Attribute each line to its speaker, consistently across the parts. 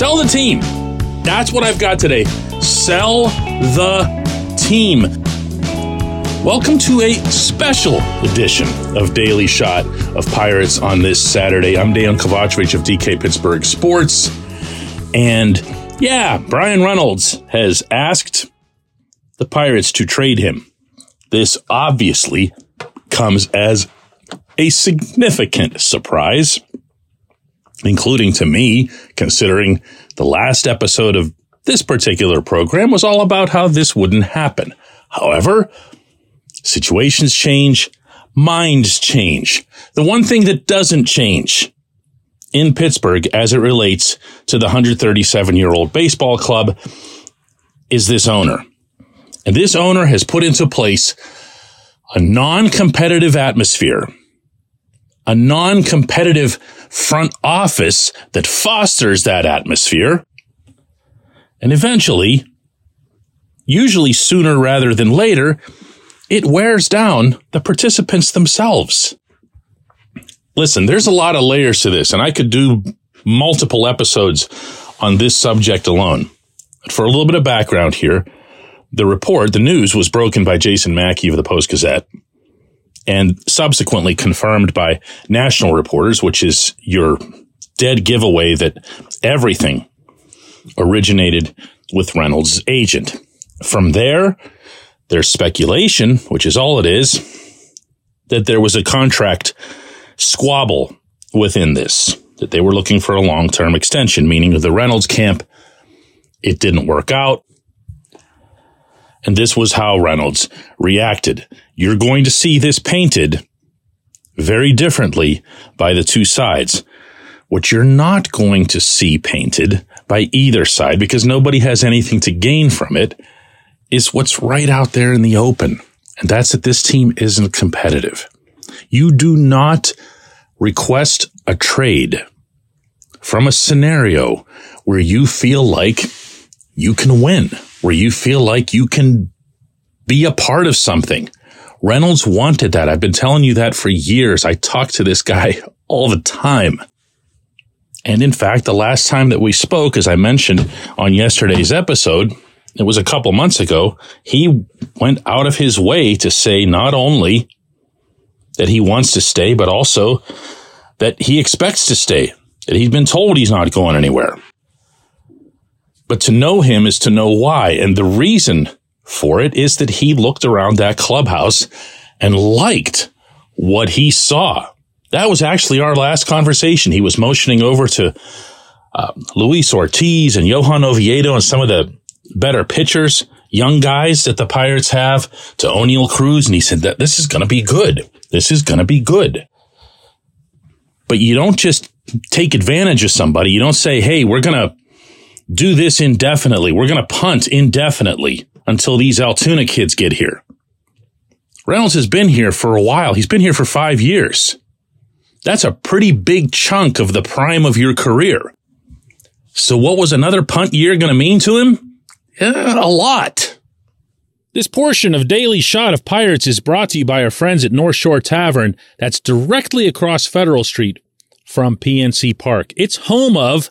Speaker 1: Sell the team. That's what I've got today. Sell the team. Welcome to a special edition of Daily Shot of Pirates on this Saturday. I'm Dan Kovacevic of DK Pittsburgh Sports. And yeah, Bryan Reynolds has asked the Pirates to trade him. This obviously comes as a significant surprise, including to me, considering the last episode of this particular program was all about how this wouldn't happen. However, situations change, minds change. The one thing that doesn't change in Pittsburgh as it relates to the 137 year old baseball club is this owner. And this owner has put into place a non competitive atmosphere, a non competitive front office that fosters that atmosphere. And eventually, usually sooner rather than later, it wears down the participants themselves. Listen, there's a lot of layers to this, and I could do multiple episodes on this subject alone. For a little bit of background here, the report, the news was broken by Jason Mackey of the Post Gazette and subsequently confirmed by national reporters, which is your dead giveaway that everything originated with Reynolds' agent. From there, there's speculation, which is all it is, that there was a contract squabble within this, that they were looking for a long term extension, meaning the Reynolds camp, it didn't work out. And this was how Reynolds reacted. You're going to see this painted very differently by the two sides. What you're not going to see painted by either side, because nobody has anything to gain from it, is what's right out there in the open. And that's that this team isn't competitive. You do not request a trade from a scenario where you feel like you can win where you feel like you can be a part of something. Reynolds wanted that. I've been telling you that for years. I talk to this guy all the time. And in fact, the last time that we spoke, as I mentioned on yesterday's episode, it was a couple months ago, he went out of his way to say not only that he wants to stay, but also that he expects to stay, that he's been told he's not going anywhere. But to know him is to know why. And the reason for it is that he looked around that clubhouse and liked what he saw. That was actually our last conversation. He was motioning over to uh, Luis Ortiz and Johan Oviedo and some of the better pitchers, young guys that the Pirates have to Oneil Cruz. And he said that this is going to be good. This is going to be good. But you don't just take advantage of somebody. You don't say, Hey, we're going to do this indefinitely. We're going to punt indefinitely until these Altoona kids get here. Reynolds has been here for a while. He's been here for five years. That's a pretty big chunk of the prime of your career. So what was another punt year going to mean to him? Yeah, a lot. This portion of Daily Shot of Pirates is brought to you by our friends at North Shore Tavern that's directly across Federal Street from PNC Park. It's home of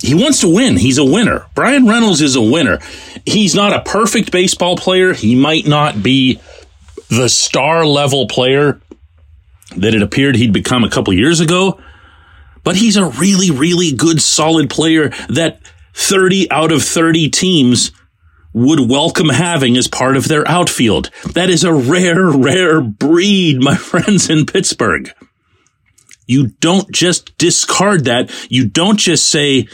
Speaker 1: he wants to win. He's a winner. Bryan Reynolds is a winner. He's not a perfect baseball player. He might not be the star level player that it appeared he'd become a couple years ago, but he's a really, really good, solid player that 30 out of 30 teams would welcome having as part of their outfield. That is a rare, rare breed, my friends in Pittsburgh. You don't just discard that. You don't just say,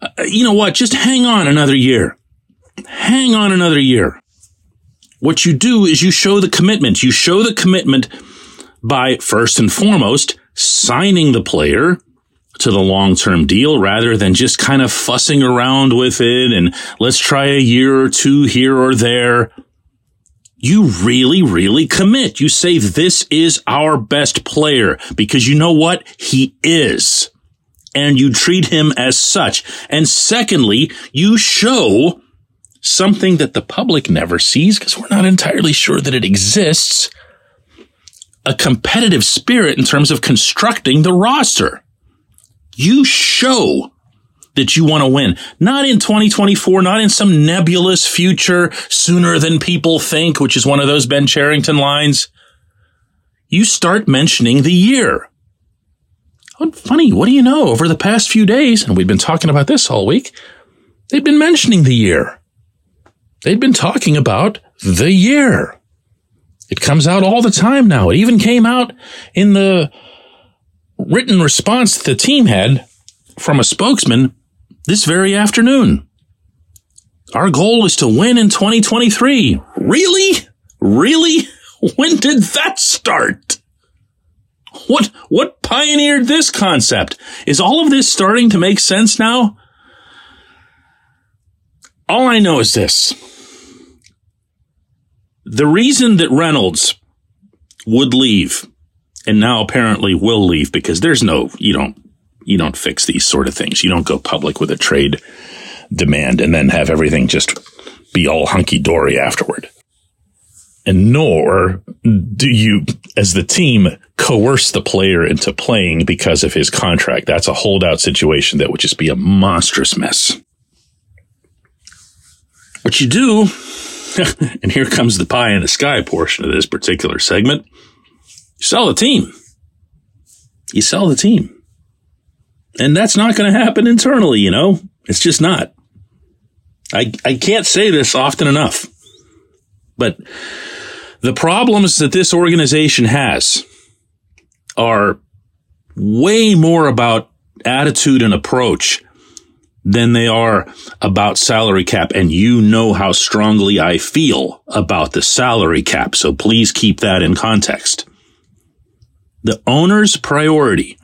Speaker 1: uh, you know what, just hang on another year. Hang on another year. What you do is you show the commitment. You show the commitment by first and foremost signing the player to the long term deal rather than just kind of fussing around with it and let's try a year or two here or there. You really, really commit. You say, this is our best player because you know what? He is. And you treat him as such. And secondly, you show something that the public never sees because we're not entirely sure that it exists. A competitive spirit in terms of constructing the roster. You show that you want to win. Not in 2024, not in some nebulous future sooner than people think, which is one of those Ben Cherington lines. You start mentioning the year. Oh, funny, what do you know? Over the past few days, and we've been talking about this all week, they've been mentioning the year. They've been talking about the year. It comes out all the time now. It even came out in the written response the team had from a spokesman this very afternoon. Our goal is to win in 2023. Really? Really? When did that start? What, what pioneered this concept? Is all of this starting to make sense now? All I know is this. The reason that Reynolds would leave and now apparently will leave because there's no, you don't you don't fix these sort of things. You don't go public with a trade demand and then have everything just be all hunky dory afterward. And nor do you, as the team, coerce the player into playing because of his contract. That's a holdout situation that would just be a monstrous mess. What you do, and here comes the pie in the sky portion of this particular segment, you sell the team. You sell the team. And that's not going to happen internally, you know? It's just not. I, I can't say this often enough, but the problems that this organization has are way more about attitude and approach than they are about salary cap. And you know how strongly I feel about the salary cap. So please keep that in context. The owner's priority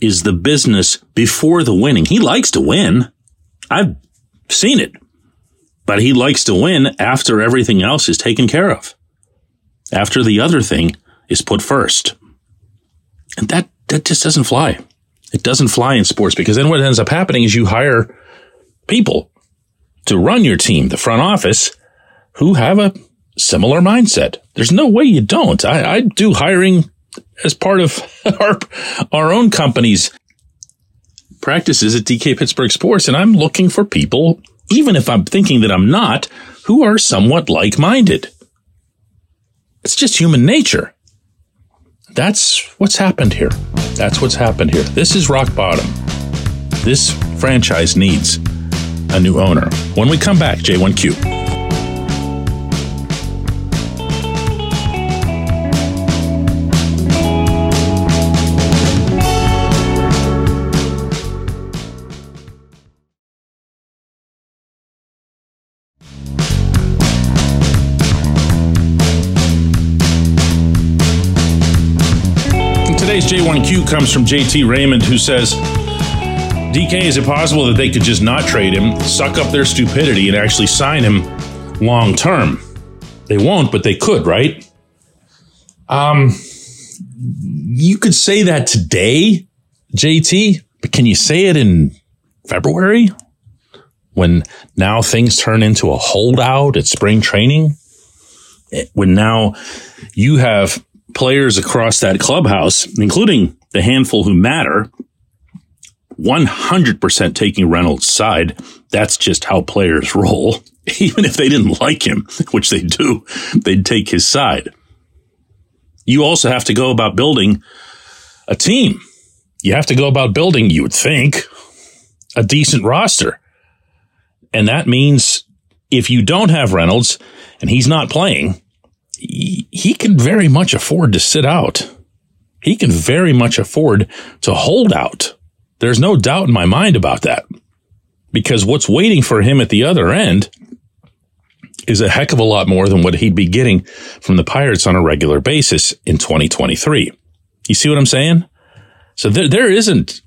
Speaker 1: is the business before the winning. He likes to win. I've seen it, but he likes to win after everything else is taken care of. After the other thing is put first. And that, that just doesn't fly. It doesn't fly in sports because then what ends up happening is you hire people to run your team, the front office, who have a similar mindset. There's no way you don't. I, I do hiring as part of our, our own company's practices at DK Pittsburgh Sports. And I'm looking for people, even if I'm thinking that I'm not, who are somewhat like minded. It's just human nature. That's what's happened here. That's what's happened here. This is rock bottom. This franchise needs a new owner. When we come back, J1Q. J1Q comes from JT Raymond, who says, DK, is it possible that they could just not trade him, suck up their stupidity, and actually sign him long term? They won't, but they could, right? Um, you could say that today, JT, but can you say it in February when now things turn into a holdout at spring training? When now you have players across that clubhouse, including the handful who matter, 100% taking Reynolds' side. That's just how players roll. Even if they didn't like him, which they do, they'd take his side. You also have to go about building a team. You have to go about building, you would think, a decent roster. And that means if you don't have Reynolds and he's not playing, he can very much afford to sit out. He can very much afford to hold out. There's no doubt in my mind about that. Because what's waiting for him at the other end is a heck of a lot more than what he'd be getting from the Pirates on a regular basis in 2023. You see what I'm saying? So there, there isn't,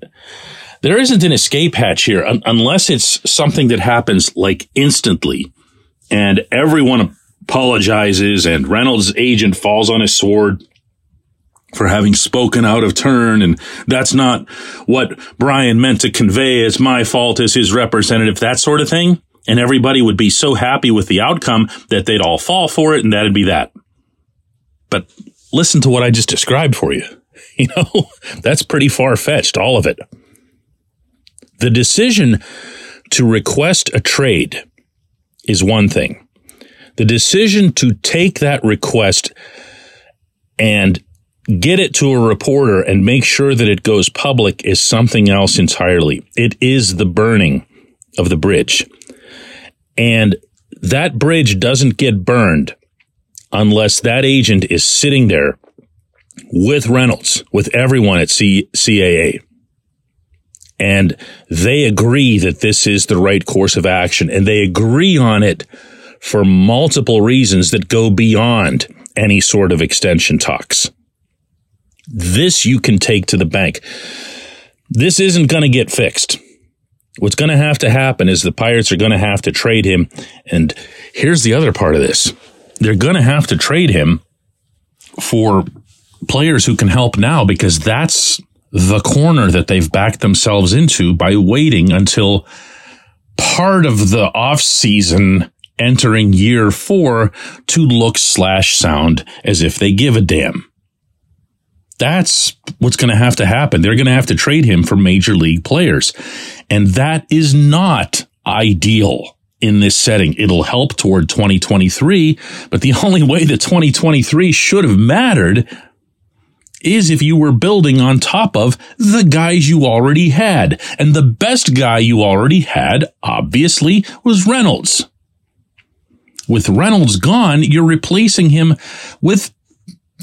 Speaker 1: there isn't an escape hatch here un- unless it's something that happens like instantly and everyone apologizes, and Reynolds' agent falls on his sword for having spoken out of turn. And that's not what Bryan meant to convey. It's my fault as his representative, that sort of thing. And everybody would be so happy with the outcome that they'd all fall for it and that'd be that. But listen to what I just described for you. You know, that's pretty far fetched, all of it. The decision to request a trade is one thing. The decision to take that request and get it to a reporter and make sure that it goes public is something else entirely. It is the burning of the bridge. And that bridge doesn't get burned unless that agent is sitting there with Reynolds, with everyone at C- CAA. And they agree that this is the right course of action and they agree on it for multiple reasons that go beyond any sort of extension talks. This you can take to the bank. This isn't going to get fixed. What's going to have to happen is the Pirates are going to have to trade him. And here's the other part of this. They're going to have to trade him for players who can help now because that's the corner that they've backed themselves into by waiting until part of the off season entering year four to look slash sound as if they give a damn. That's what's going to have to happen. They're going to have to trade him for major league players. And that is not ideal in this setting. It'll help toward 2023, but the only way that 2023 should have mattered is if you were building on top of the guys you already had. And the best guy you already had, obviously, was Reynolds. With Reynolds gone, you're replacing him with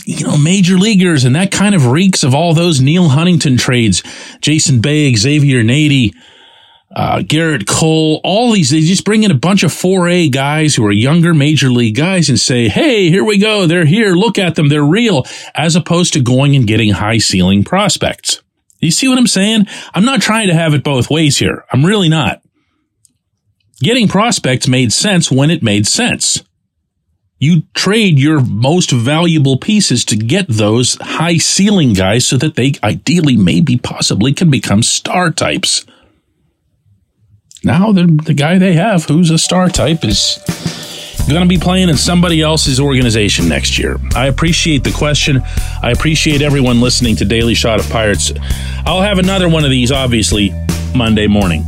Speaker 1: you know, major leaguers, and that kind of reeks of all those Neil Huntington trades. Jason Bay, Xavier Nady, uh, Gerrit Cole, all these, they just bring in a bunch of 4A guys who are younger major league guys and say, Hey, here we go. They're here. Look at them. They're real, as opposed to going and getting high ceiling prospects. You see what I'm saying? I'm not trying to have it both ways here. I'm really not. Getting prospects made sense when it made sense. You trade your most valuable pieces to get those high ceiling guys so that they ideally, maybe, possibly can become star types. Now the, the guy they have who's a star type is going to be playing in somebody else's organization next year. I appreciate the question. I appreciate everyone listening to Daily Shot of Pirates. I'll have another one of these, obviously, Monday morning.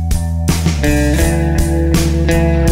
Speaker 1: Thank you.